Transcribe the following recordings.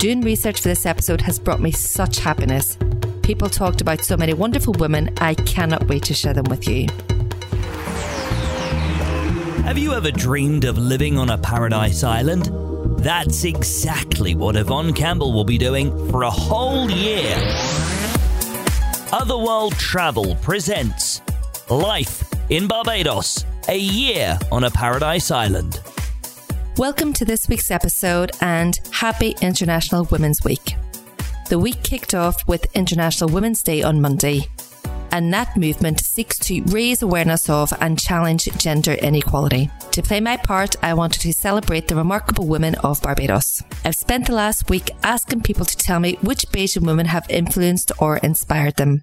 Doing research for this episode has brought me such happiness. People talked about so many wonderful women, I cannot wait to share them with you. Have you ever dreamed of living on a paradise island? That's exactly what Yvonne Campbell will be doing for a whole year. Otherworld Travel presents Life in Barbados, a year on a paradise island. Welcome to this week's episode and happy International Women's Week. The week kicked off with International Women's Day on Monday, and that movement seeks to raise awareness of and challenge gender inequality. To play my part, I wanted to celebrate the remarkable women of Barbados. I've spent the last week asking people to tell me which Bajan women have influenced or inspired them.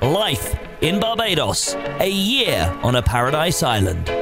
Life in Barbados, a year on a paradise island.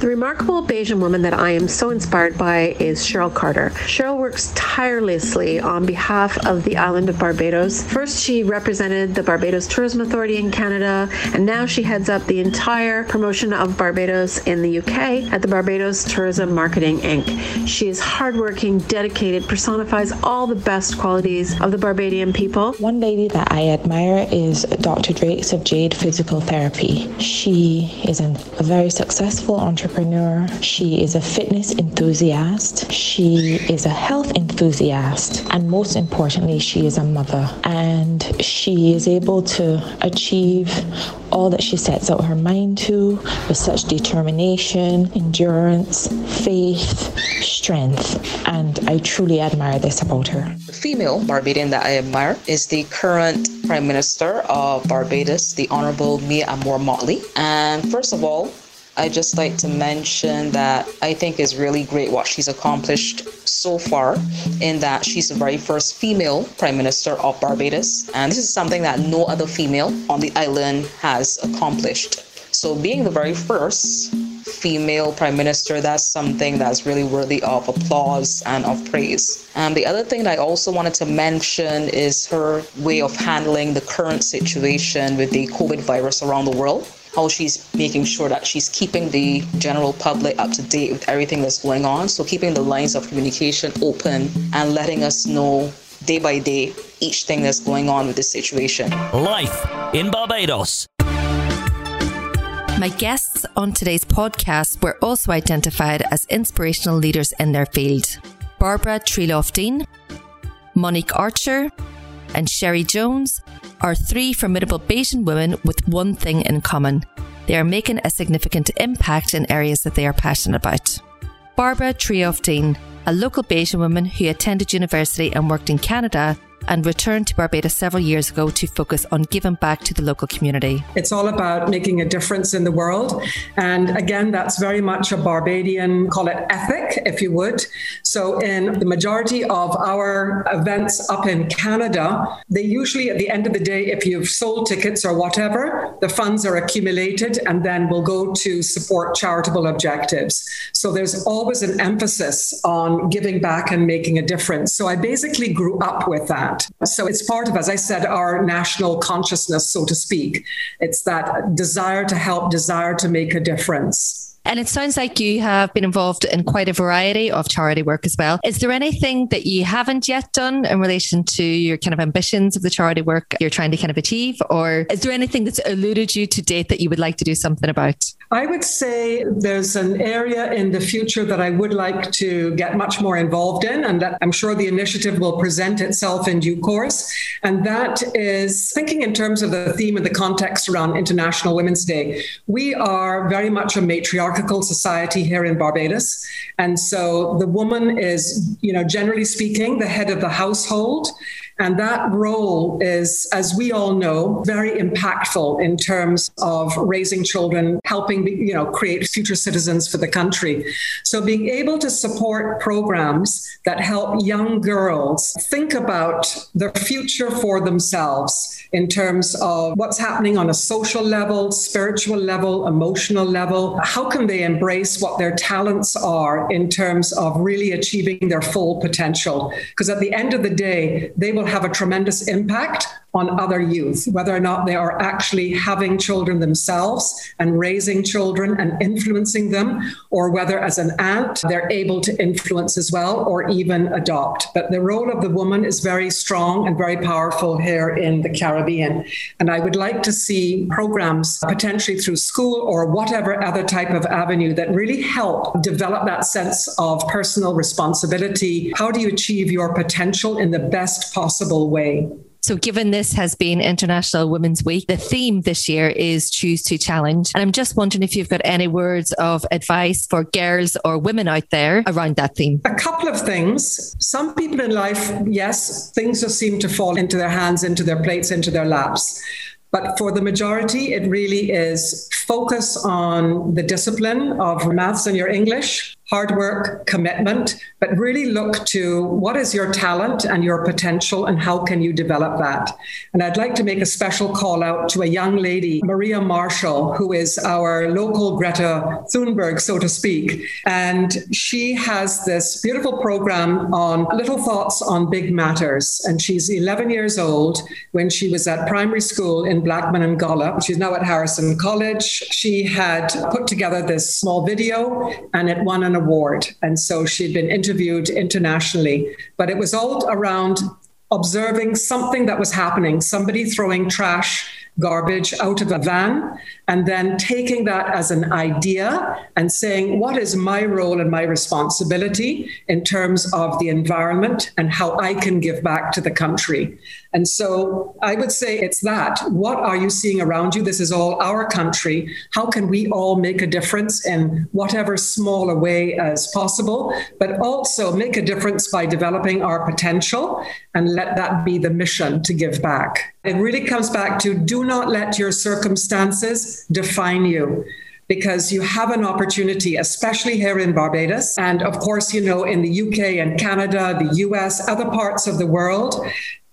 The remarkable Bajan woman that I am so inspired by is Cheryl Carter. Cheryl works tirelessly on behalf of the island of Barbados. First, she represented the Barbados Tourism Authority in Canada, and now she heads up the entire promotion of Barbados in the UK at the Barbados Tourism Marketing Inc. She is hardworking, dedicated, personifies all the best qualities of the Barbadian people. One lady that I admire is Dr. Drakes of Jade Physical Therapy. She is a very successful entrepreneur entrepreneur. She is a fitness enthusiast. She is a health enthusiast. And most importantly, she is a mother. And she is able to achieve all that she sets out her mind to with such determination, endurance, faith, strength. And I truly admire this about her. The female Barbadian that I admire is the current Prime Minister of Barbados, the Honorable Mia Amor Mottley. And first of all, I just like to mention that I think is really great what she's accomplished so far in that she's the very first female prime minister of Barbados and this is something that no other female on the island has accomplished. So being the very first female prime minister, that's something that's really worthy of applause and of praise. And the other thing that I also wanted to mention is her way of handling the current situation with the COVID virus around the world how she's making sure that she's keeping the general public up to date with everything that's going on. So keeping the lines of communication open and letting us know day by day each thing that's going on with this situation. Life in Barbados. My guests on today's podcast were also identified as inspirational leaders in their field. Barbara Trieloff-Deane, Monique Archer, and Cherie Jones are three formidable Bajan women with one thing in common. They are making a significant impact in areas that they are passionate about. Barbara Trieloff-Deane, a local Bajan woman who attended university and worked in Canada, and returned to Barbados several years ago to focus on giving back to the local community. It's all about making a difference in the world. And again, that's very much a Barbadian, call it ethic, if you would. So, in the majority of our events up in Canada, they usually, at the end of the day, if you've sold tickets or whatever, the funds are accumulated and then will go to support charitable objectives. So, there's always an emphasis on giving back and making a difference. So, I basically grew up with that that. So it's part of, as I said, our national consciousness, so to speak. It's that desire to help, desire to make a difference. And it sounds like you have been involved in quite a variety of charity work as well. Is there anything that you haven't yet done in relation to your kind of ambitions of the charity work you're trying to kind of achieve? Or is there anything that's eluded you to date that you would like to do something about? I would say there's an area in the future that I would like to get much more involved in, and that I'm sure the initiative will present itself in due course. And that is thinking in terms of the theme and the context around International Women's Day. We are very much a matriarchal society here in Barbados. And so the woman is, you know, generally speaking, the head of the household. And that role is, as we all know, very impactful in terms of raising children, helping you know create future citizens for the country. So being able to support programs that help young girls think about their future for themselves in terms of what's happening on a social level, spiritual level, emotional level. How can they embrace what their talents are in terms of really achieving their full potential? Because at the end of the day, they will have a tremendous impact on other youth, whether or not they are actually having children themselves and raising children and influencing them, or whether as an aunt they're able to influence as well or even adopt. But the role of the woman is very strong and very powerful here in the Caribbean. And I would like to see programs potentially through school or whatever other type of avenue that really help develop that sense of personal responsibility. How do you achieve your potential in the best possible way? So, given this has been International Women's Week, the theme this year is Choose to Challenge. And I'm just wondering if you've got any words of advice for girls or women out there around that theme. A couple of things. Some people in life, yes, things just seem to fall into their hands, into their plates, into their laps. But for the majority, it really is focus on the discipline of maths and your English, hard work, commitment, but really look to what is your talent and your potential and how can you develop that. And I'd like to make a special call out to a young lady, Maria Marshall, who is our local Greta Thunberg, so to speak. And she has this beautiful program on little thoughts on big matters. And she's 11 years old when she was at primary school in Blackman and Gollop. She's now at Harrison College. She had put together this small video and it won an award. And so she'd been interviewed internationally, but it was all around observing something that was happening somebody throwing trash garbage out of a van and then taking that as an idea and saying, what is my role and my responsibility in terms of the environment and how I can give back to the country? And so I would say it's that. What are you seeing around you? This is all our country. How can we all make a difference in whatever small a way as possible, but also make a difference by developing our potential and let that be the mission to give back? It really comes back to do not let your circumstances define you because you have an opportunity, especially here in Barbados. And of course, you know, in the UK and Canada, the US, other parts of the world,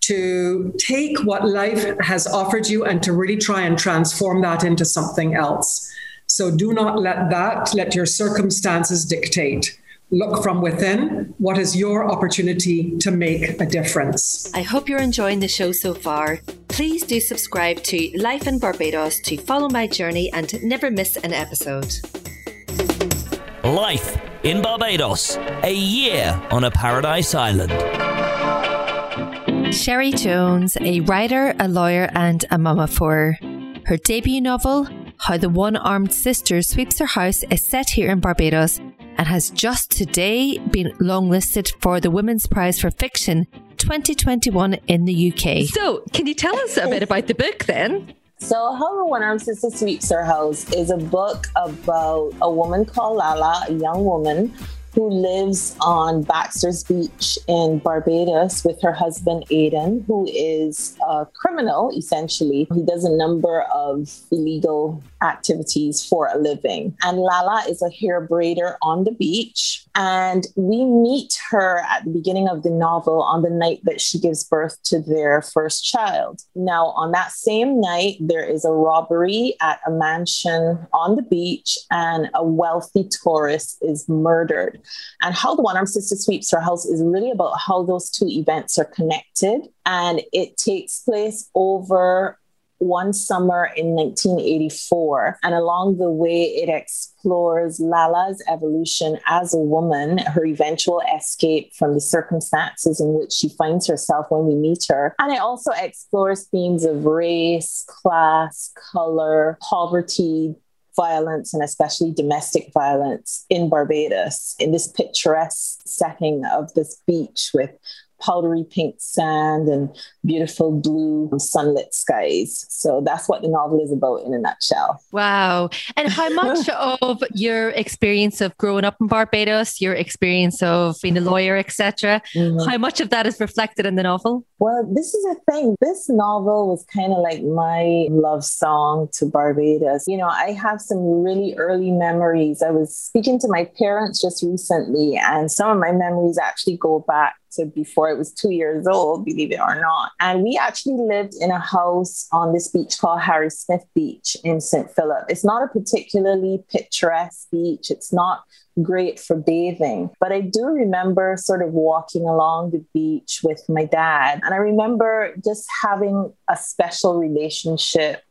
to take what life has offered you and to really try and transform that into something else. So do not let that, let your circumstances dictate. Look from within. What is your opportunity to make a difference? I hope you're enjoying the show so far. Please do subscribe to Life in Barbados to follow my journey and never miss an episode. Life in Barbados, a year on a paradise island. Cherie Jones, a writer, a lawyer, and a mama for her debut novel, How the One Armed Sister Sweeps Her House, is set here in Barbados and has just today been longlisted for the Women's Prize for Fiction 2021 in the UK. So, can you tell us a bit about the book then? So, How the One Armed Sister Sweeps Her House is a book about a woman called Lala, a young woman who lives on Baxter's Beach in Barbados with her husband Aiden, who is a criminal essentially. He does a number of illegal activities for a living. And Lala is a hair braider on the beach. And we meet her at the beginning of the novel on the night that she gives birth to their first child. Now, on that same night, there is a robbery at a mansion on the beach, and a wealthy tourist is murdered. And how the One Armed Sister Sweeps Her House is really about how those two events are connected. And it takes place over one summer in 1984. And along the way, it explores Lala's evolution as a woman, her eventual escape from the circumstances in which she finds herself when we meet her. And it also explores themes of race, class, color, poverty, violence and especially domestic violence in Barbados in this picturesque setting of this beach with powdery pink sand and beautiful blue sunlit skies. So that's what the novel is about in a nutshell. Wow. And how much of your experience of growing up in Barbados, your experience of being a lawyer, etc., mm-hmm. how much of that is reflected in the novel? Well, this is a thing. This novel was kind of like my love song to Barbados. You know, I have some really early memories. I was speaking to my parents just recently, and some of my memories actually go back to before it was two years old, believe it or not. And we actually lived in a house on this beach called Harry Smith Beach in St. Philip. It's not a particularly picturesque beach. It's not great for bathing. But I do remember sort of walking along the beach with my dad. And I remember just having a special relationship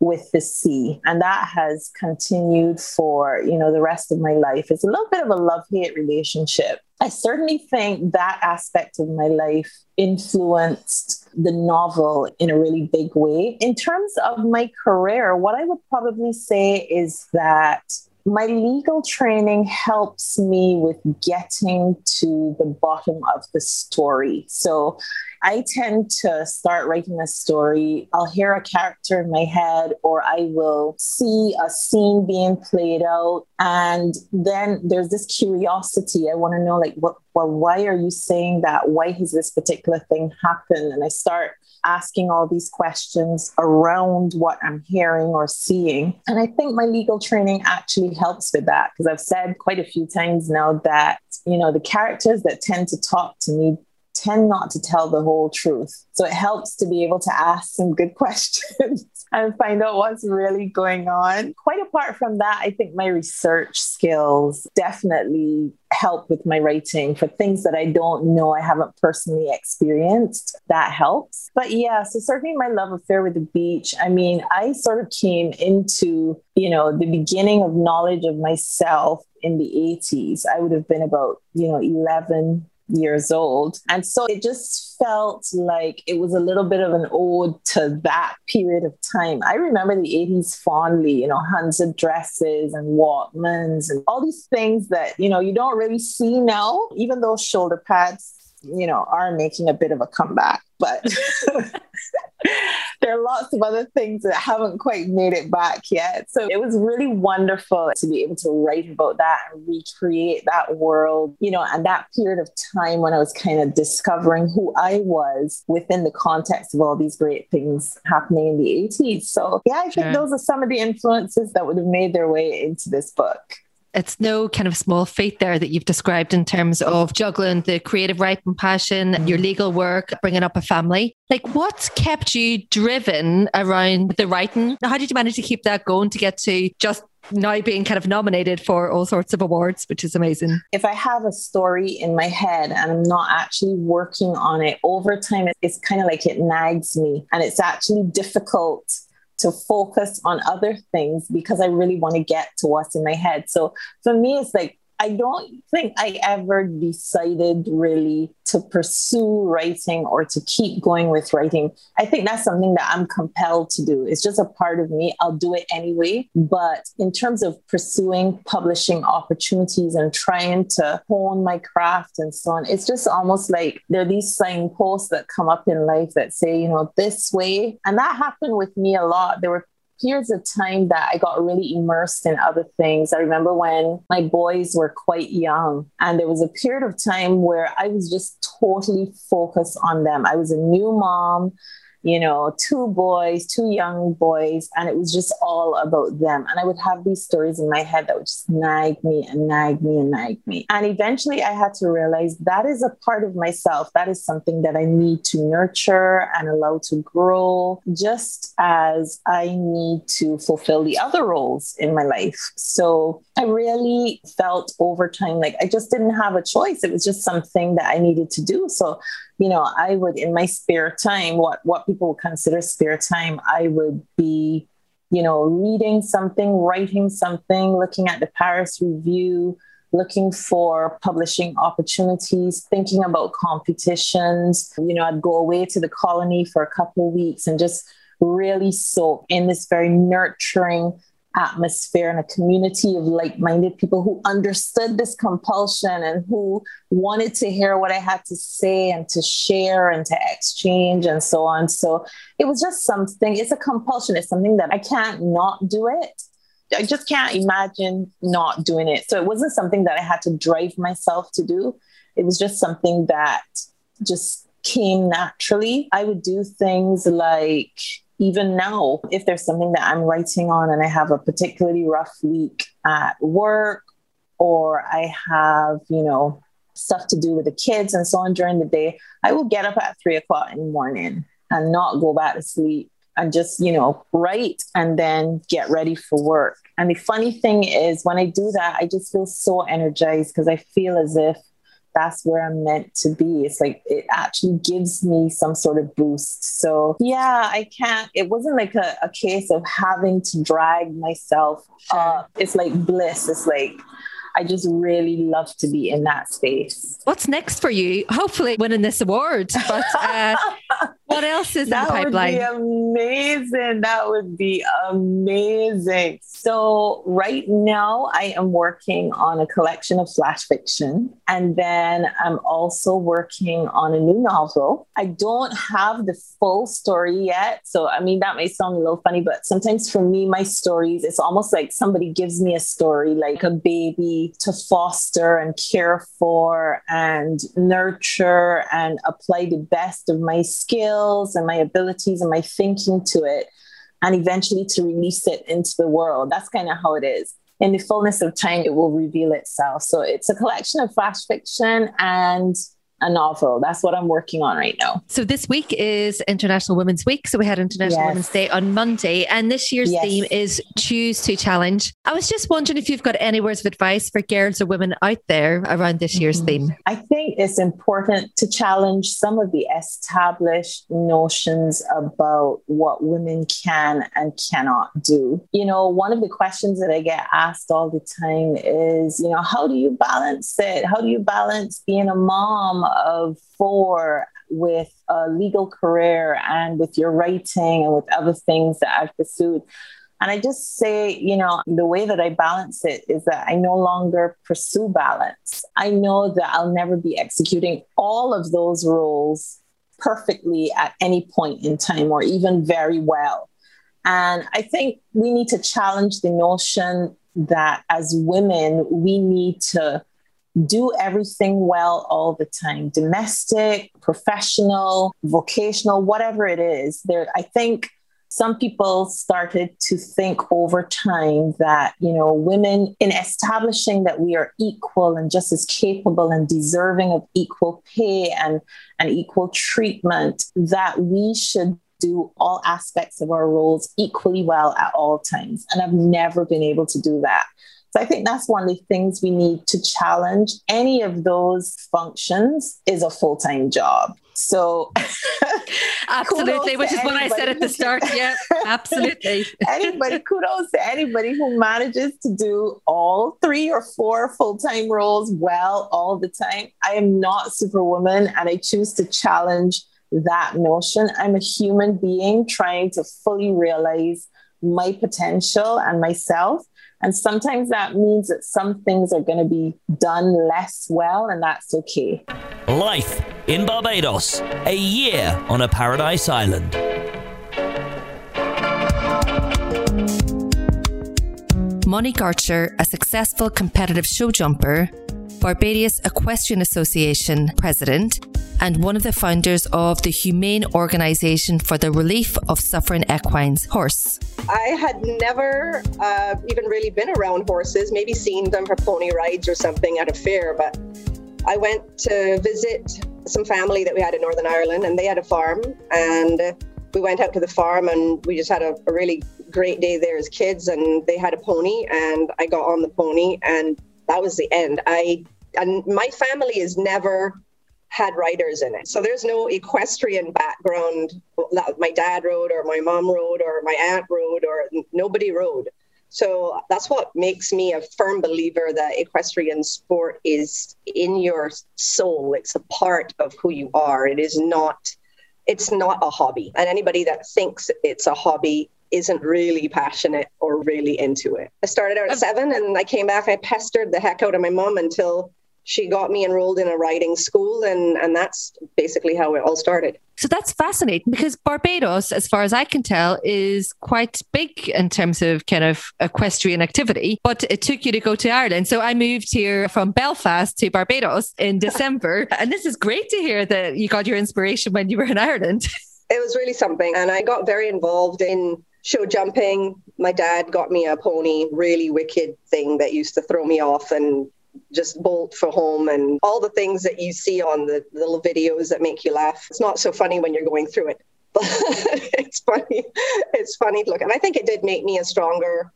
with the sea. And that has continued for you know the rest of my life. It's a little bit of a love hate relationship. I certainly think that aspect of my life influenced the novel in a really big way. In terms of my career what i would probably say is that my legal training helps me with getting to the bottom of the story. So I tend to start writing a story. I'll hear a character in my head, or I will see a scene being played out. And then there's this curiosity. I want to know, like, what, well, why are you saying that? Why has this particular thing happened? And I start asking all these questions around what I'm hearing or seeing. And I think my legal training actually helps with that because I've said quite a few times now that, you know, the characters that tend to talk to me tend not to tell the whole truth. So it helps to be able to ask some good questions and find out what's really going on. Quite apart from that, I think my research skills definitely help with my writing for things that I don't know, I haven't personally experienced. That helps. But yeah, so certainly my love affair with the beach. I mean, I sort of came into, you know, the beginning of knowledge of myself in the 80s. I would have been about, you know, 11, years old. And so it just felt like it was a little bit of an ode to that period of time. I remember the 80s fondly, you know, Hunza dresses and Walkmans and all these things that, you know, you don't really see now, even those shoulder pads, you know, are making a bit of a comeback. But there are lots of other things that haven't quite made it back yet. So it was really wonderful to be able to write about that and recreate that world, you know, and that period of time when I was kind of discovering who I was within the context of all these great things happening in the 80s. So yeah, I think sure. those are some of the influences that would have made their way into this book it's no kind of small feat there that you've described in terms of juggling the creative writing passion, your legal work, bringing up a family. Like, what's kept you driven around the writing? How did you manage to keep that going to get to just now being kind of nominated for all sorts of awards, which is amazing. If I have a story in my head and I'm not actually working on it over time, it's kind of like it nags me and it's actually difficult to focus on other things because I really want to get to what's in my head. So for me, it's like I don't think I ever decided really to pursue writing or to keep going with writing. I think that's something that I'm compelled to do. It's just a part of me. I'll do it anyway. But in terms of pursuing publishing opportunities and trying to hone my craft and so on, it's just almost like there are these signposts that come up in life that say, you know, this way. And that happened with me a lot. There were periods of time that I got really immersed in other things. I remember when my boys were quite young, and there was a period of time where I was just totally focused on them. I was a new mom you know, two boys, two young boys, and it was just all about them. And I would have these stories in my head that would just nag me and nag me and nag me. And eventually I had to realize that is a part of myself. That is something that I need to nurture and allow to grow, just as I need to fulfill the other roles in my life. So I really felt over time like I just didn't have a choice. It was just something that I needed to do. So you know, I would in my spare time, what what people would consider spare time, I would be, you know, reading something, writing something, looking at the Paris Review, looking for publishing opportunities, thinking about competitions. You know, I'd go away to the colony for a couple of weeks and just really soak in this very nurturing atmosphere and a community of like-minded people who understood this compulsion and who wanted to hear what I had to say and to share and to exchange and so on. So it was just something, it's a compulsion. It's something that I can't not do it. I just can't imagine not doing it. So it wasn't something that I had to drive myself to do. It was just something that just came naturally. I would do things like even now, if there's something that I'm writing on and I have a particularly rough week at work, or I have, you know, stuff to do with the kids and so on during the day, I will get up at three o'clock in the morning and not go back to sleep and just, you know, write and then get ready for work. And the funny thing is, when I do that, I just feel so energized because I feel as if that's where I'm meant to be. It's like it actually gives me some sort of boost. So, yeah, I can't, it wasn't like a, a case of having to drag myself up. It's like bliss. It's like, I just really love to be in that space. What's next for you? Hopefully, winning this award. But uh, what else is that in the pipeline? That would be amazing. That would be amazing. So, right now, I am working on a collection of flash fiction. And then I'm also working on a new novel. I don't have the full story yet. So, I mean, that may sound a little funny, but sometimes for me, my stories, it's almost like somebody gives me a story, like a baby to foster and care for and nurture and apply the best of my skills and my abilities and my thinking to it and eventually to release it into the world. That's kind of how it is. In the fullness of time, it will reveal itself. So it's a collection of flash fiction and a novel. That's what I'm working on right now. So this week is International Women's Week. So we had International yes. Women's Day on Monday, and this year's yes. theme is Choose to Challenge. I was just wondering if you've got any words of advice for girls or women out there around this year's mm-hmm. theme. I think it's important to challenge some of the established notions about what women can and cannot do. You know, one of the questions that I get asked all the time is, you know, how do you balance it? How do you balance being a mom? Of four with a legal career and with your writing and with other things that I've pursued. And I just say, you know, the way that I balance it is that I no longer pursue balance. I know that I'll never be executing all of those roles perfectly at any point in time or even very well. And I think we need to challenge the notion that as women, we need to do everything well all the time. Domestic professional vocational whatever it is there i think some people started to think over time that you know women in establishing that we are equal and just as capable and deserving of equal pay and and equal treatment that we should do all aspects of our roles equally well at all times. And i've never been able to do that so I think that's one of the things we need to challenge. Any of those functions is a full time job. So absolutely, which is what I said at the start. Yeah, absolutely. anybody, kudos to anybody who manages to do all three or four full time roles well all the time. I am not superwoman, and I choose to challenge that notion. I'm a human being trying to fully realize my potential and myself. And sometimes that means that some things are going to be done less well, and that's okay. Life in Barbados, a year on a paradise island. Monique Archer, a successful competitive show jumper, Barbados Equestrian Association president, and one of the founders of the Humane Organisation for the Relief of Suffering Equines, HORSE. I had never uh, even really been around horses, maybe seen them for pony rides or something at a fair, but I went to visit some family that we had in Northern Ireland, and they had a farm. And we went out to the farm and we just had a, a really great day there as kids. And they had a pony, and I got on the pony, and that was the end. I and my family is never had riders in it. So there's no equestrian background that my dad rode or my mom rode or my aunt rode or nobody rode. So that's what makes me a firm believer that equestrian sport is in your soul. It's a part of who you are. It is not it's not a hobby. And anybody that thinks it's a hobby isn't really passionate or really into it. I started out at seven and I came back. I pestered the heck out of my mom until she got me enrolled in a riding school and and that's basically how it all started. So that's fascinating because barbados as far as i can tell is quite big in terms of kind of equestrian activity but it took you to go to ireland. So i moved here from belfast to barbados in december and this is great to hear that you got your inspiration when you were in ireland. It was really something and i got very involved in show jumping. My dad got me a pony really wicked thing that used to throw me off and just bolt for home and all the things that you see on the little videos that make you laugh. It's not so funny when you're going through it, but it's funny. It's funny to look. And I think it did make me a stronger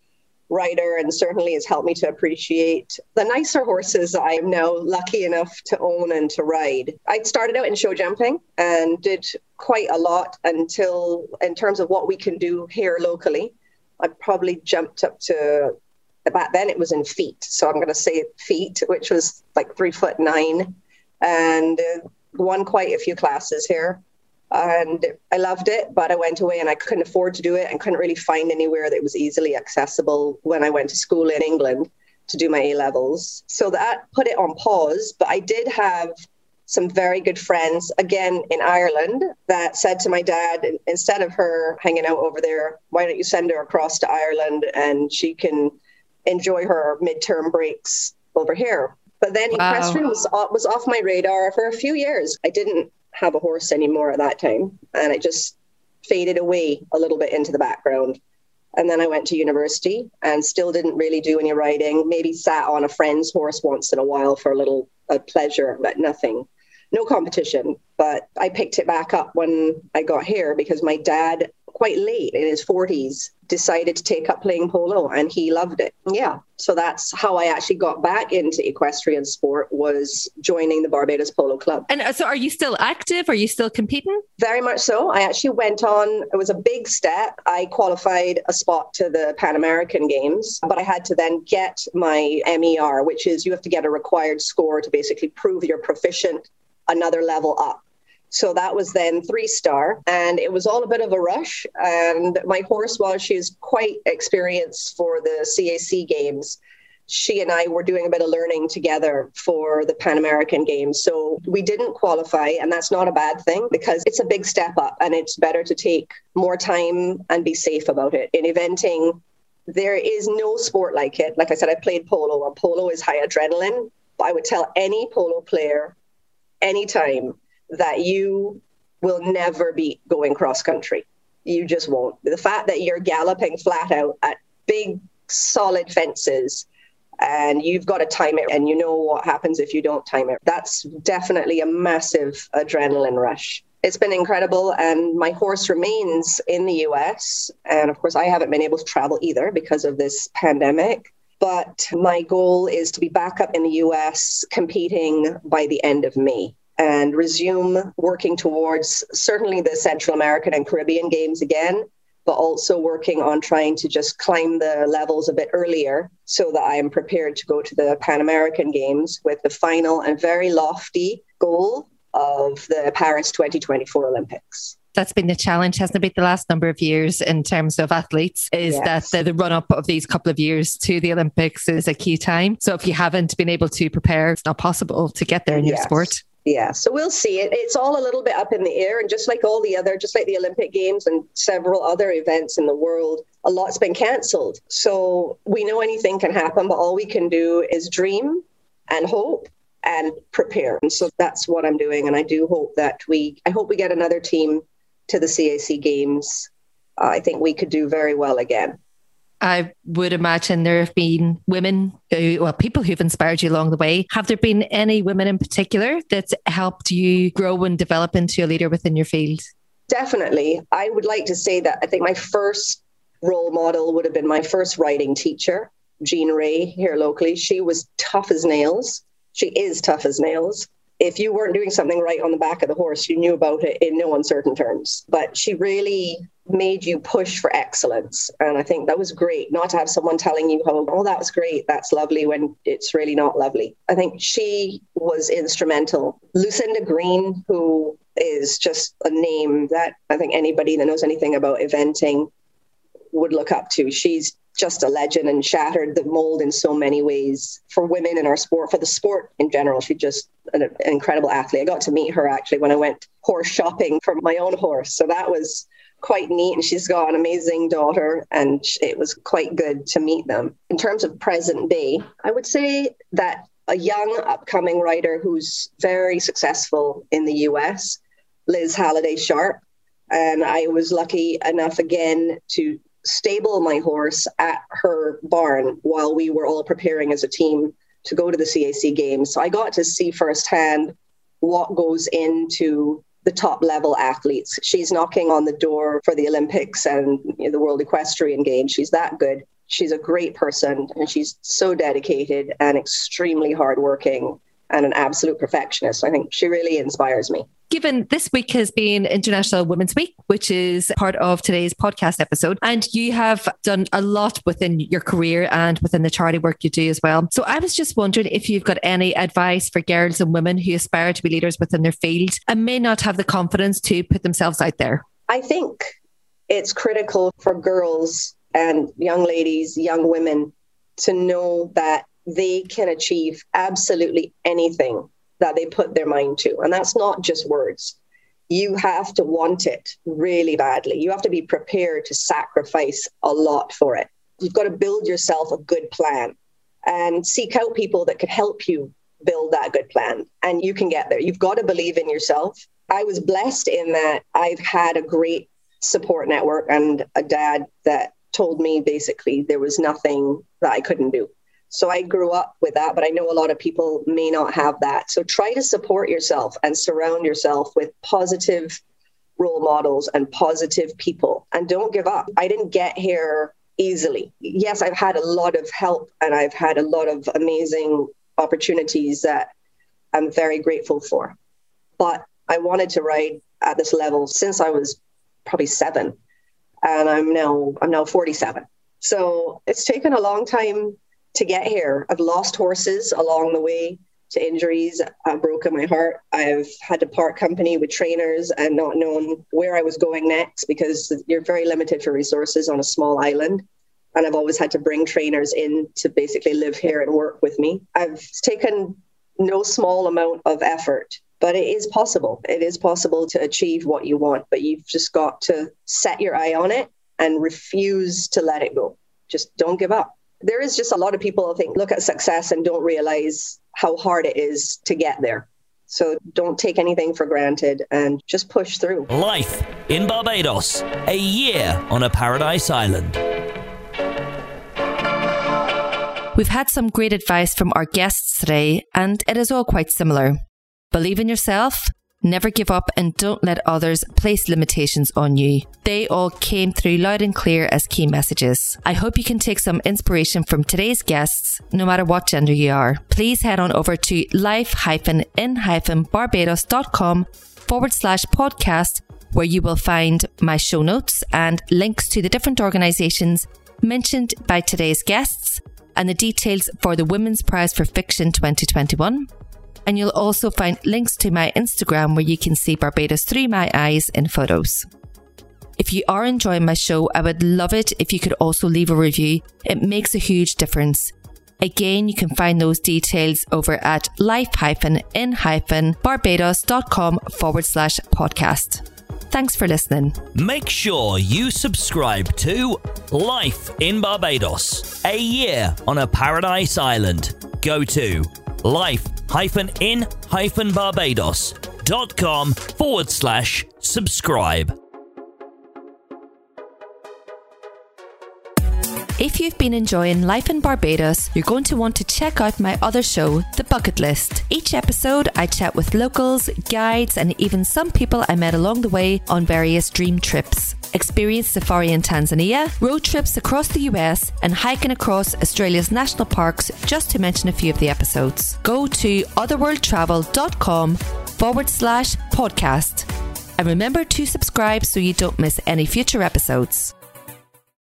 rider and certainly has helped me to appreciate the nicer horses I'm now lucky enough to own and to ride. I started out in show jumping and did quite a lot until, in terms of what we can do here locally, I probably jumped up to back then it was in feet. So I'm going to say feet, which was like three foot nine, and uh, won quite a few classes here. And I loved it, but I went away and I couldn't afford to do it and couldn't really find anywhere that was easily accessible when I went to school in England to do my A levels. So that put it on pause. But I did have some very good friends again in Ireland that said to my dad, instead of her hanging out over there, why don't you send her across to Ireland and she can enjoy her midterm breaks over here. But then wow. equestrian was was off my radar for a few years. I didn't have a horse anymore at that time, and it just faded away a little bit into the background. And then I went to university and still didn't really do any riding. Maybe sat on a friend's horse once in a while for a little a pleasure, but nothing, no competition. But I picked it back up when I got here because my dad quite late in his 40s decided to take up playing polo and he loved it. Yeah. So that's how i actually got back into equestrian sport was joining the barbados polo club. And uh, so are you still active? Are you still competing? Very much so. I actually went on it was a big step. I qualified a spot to the pan american games but i had to then get my mer which is you have to get a required score to basically prove you're proficient another level up so that was then three star, and it was all a bit of a rush. And my horse, while she's quite experienced for the CAC games, she and I were doing a bit of learning together for the Pan American Games. So we didn't qualify, and that's not a bad thing because it's a big step up and it's better to take more time and be safe about it. In eventing, there is no sport like it. Like I said, I played polo, and polo is high adrenaline. But I would tell any polo player anytime that you will never be going cross country. You just won't. The fact that you're galloping flat out at big, solid fences and you've got to time it and you know what happens if you don't time it. That's definitely a massive adrenaline rush. It's been incredible, and my horse remains in the US. And of course, I haven't been able to travel either because of this pandemic. But my goal is to be back up in the US competing by the end of May and resume working towards certainly the Central American and Caribbean games again, but also working on trying to just climb the levels a bit earlier so that I am prepared to go to the Pan American Games with the final and very lofty goal of the Paris 2024 Olympics that's been the challenge, hasn't it, been the last number of years in terms of athletes, is yes. that the, the run up of these couple of years to the Olympics is a key time. So if you haven't been able to prepare, it's not possible to get there in yes. your sport. Yeah, so we'll see. It, it's all a little bit up in the air. And just like all the other, just like the Olympic Games and several other events in the world, a lot's been cancelled. So we know anything can happen, but all we can do is dream and hope and prepare. And so that's what I'm doing. And I do hope that we, I hope we get another team to the CAC Games. Uh, I think we could do very well again. I would imagine there have been women who, well, people who've inspired you along the way. Have there been any women in particular that's helped you grow and develop into a leader within your field? Definitely. I would like to say that I think my first role model would have been my first riding teacher, Jean Ray, here locally. She was tough as nails. She is tough as nails if you weren't doing something right on the back of the horse, you knew about it in no uncertain terms. But she really made you push for excellence. And I think that was great not to have someone telling you oh, that was great, that's lovely, when it's really not lovely. I think she was instrumental. Lucinda Green, who is just a name that I think anybody that knows anything about eventing would look up to. She's just a legend and shattered the mold in so many ways for women in our sport, for the sport in general. She's just an, an, incredible athlete. I got to meet her actually when I went horse shopping for my own horse. So that was quite neat. And she's got an amazing daughter, and it was quite good to meet them. In terms of present day, I would say that a young upcoming rider who's very successful in the US, Liz Halliday Sharp. And I was lucky enough again to stable my horse at her barn while we were all preparing as a team to go to the CAC games. So I got to see firsthand what goes into the top level athletes. She's knocking on the door for the Olympics and you know, the World Equestrian Games. She's that good. She's a great person and she's so dedicated and extremely hardworking and an absolute perfectionist. I think she really inspires me. Given this week has been International Women's Week, which is part of today's podcast episode, and you have done a lot within your career and within the charity work you do as well. So I was just wondering if you've got any advice for girls and women who aspire to be leaders within their field and may not have the confidence to put themselves out there. I think it's critical for girls and young ladies, young women to know that they can achieve absolutely anything that they put their mind to. And that's not just words. You have to want it really badly. You have to be prepared to sacrifice a lot for it. You've got to build yourself a good plan and seek out people that can help you build that good plan. And you can get there. You've got to believe in yourself. I was blessed in that I've had a great support network and a dad that told me basically there was nothing that I couldn't do. So I grew up with that, but I know a lot of people may not have that. So try to support yourself and surround yourself with positive role models and positive people and don't give up. I didn't get here easily. Yes, I've had a lot of help and I've had a lot of amazing opportunities that I'm very grateful for. But I wanted to ride at this level since I was probably 7 and I'm now I'm now 47. So it's taken a long time to get here. I've lost horses along the way to injuries. I've broken my heart. I've had to part company with trainers and not known where I was going next because you're very limited for resources on a small island. And I've always had to bring trainers in to basically live here and work with me. I've taken no small amount of effort, but it is possible. It is possible to achieve what you want, but you've just got to set your eye on it and refuse to let it go. Just don't give up there is just a lot of people I think look at success and don't realize how hard it is to get there. So don't take anything for granted and just push through. Life in Barbados, a year on a paradise island. We've had some great advice from our guests today, and it is all quite similar. Believe in yourself, Never give up and don't let others place limitations on you. They all came through loud and clear as key messages. I hope you can take some inspiration from today's guests, no matter what gender you are. Please head on over to life-in-barbados.com forward slash podcast where you will find my show notes and links to the different organisations mentioned by today's guests and the details for the Women's Prize for Fiction 2021 and you'll also find links to my Instagram where you can see Barbados through my eyes in photos. If you are enjoying my show, I would love it if you could also leave a review. It makes a huge difference. Again, you can find those details over at life-in-barbados.com forward slash podcast. Thanks for listening. Make sure you subscribe to Life in Barbados, a year on a paradise island. Go to life-in-barbados.com forward slash subscribe. If you've been enjoying life in Barbados, you're going to want to check out my other show, The Bucket List. Each episode, I chat with locals, guides, and even some people I met along the way on various dream trips. Experience safari in Tanzania, road trips across the US, and hiking across Australia's national parks, just to mention a few of the episodes. Go to otherworldtravel.com forward slash podcast. And remember to subscribe so you don't miss any future episodes.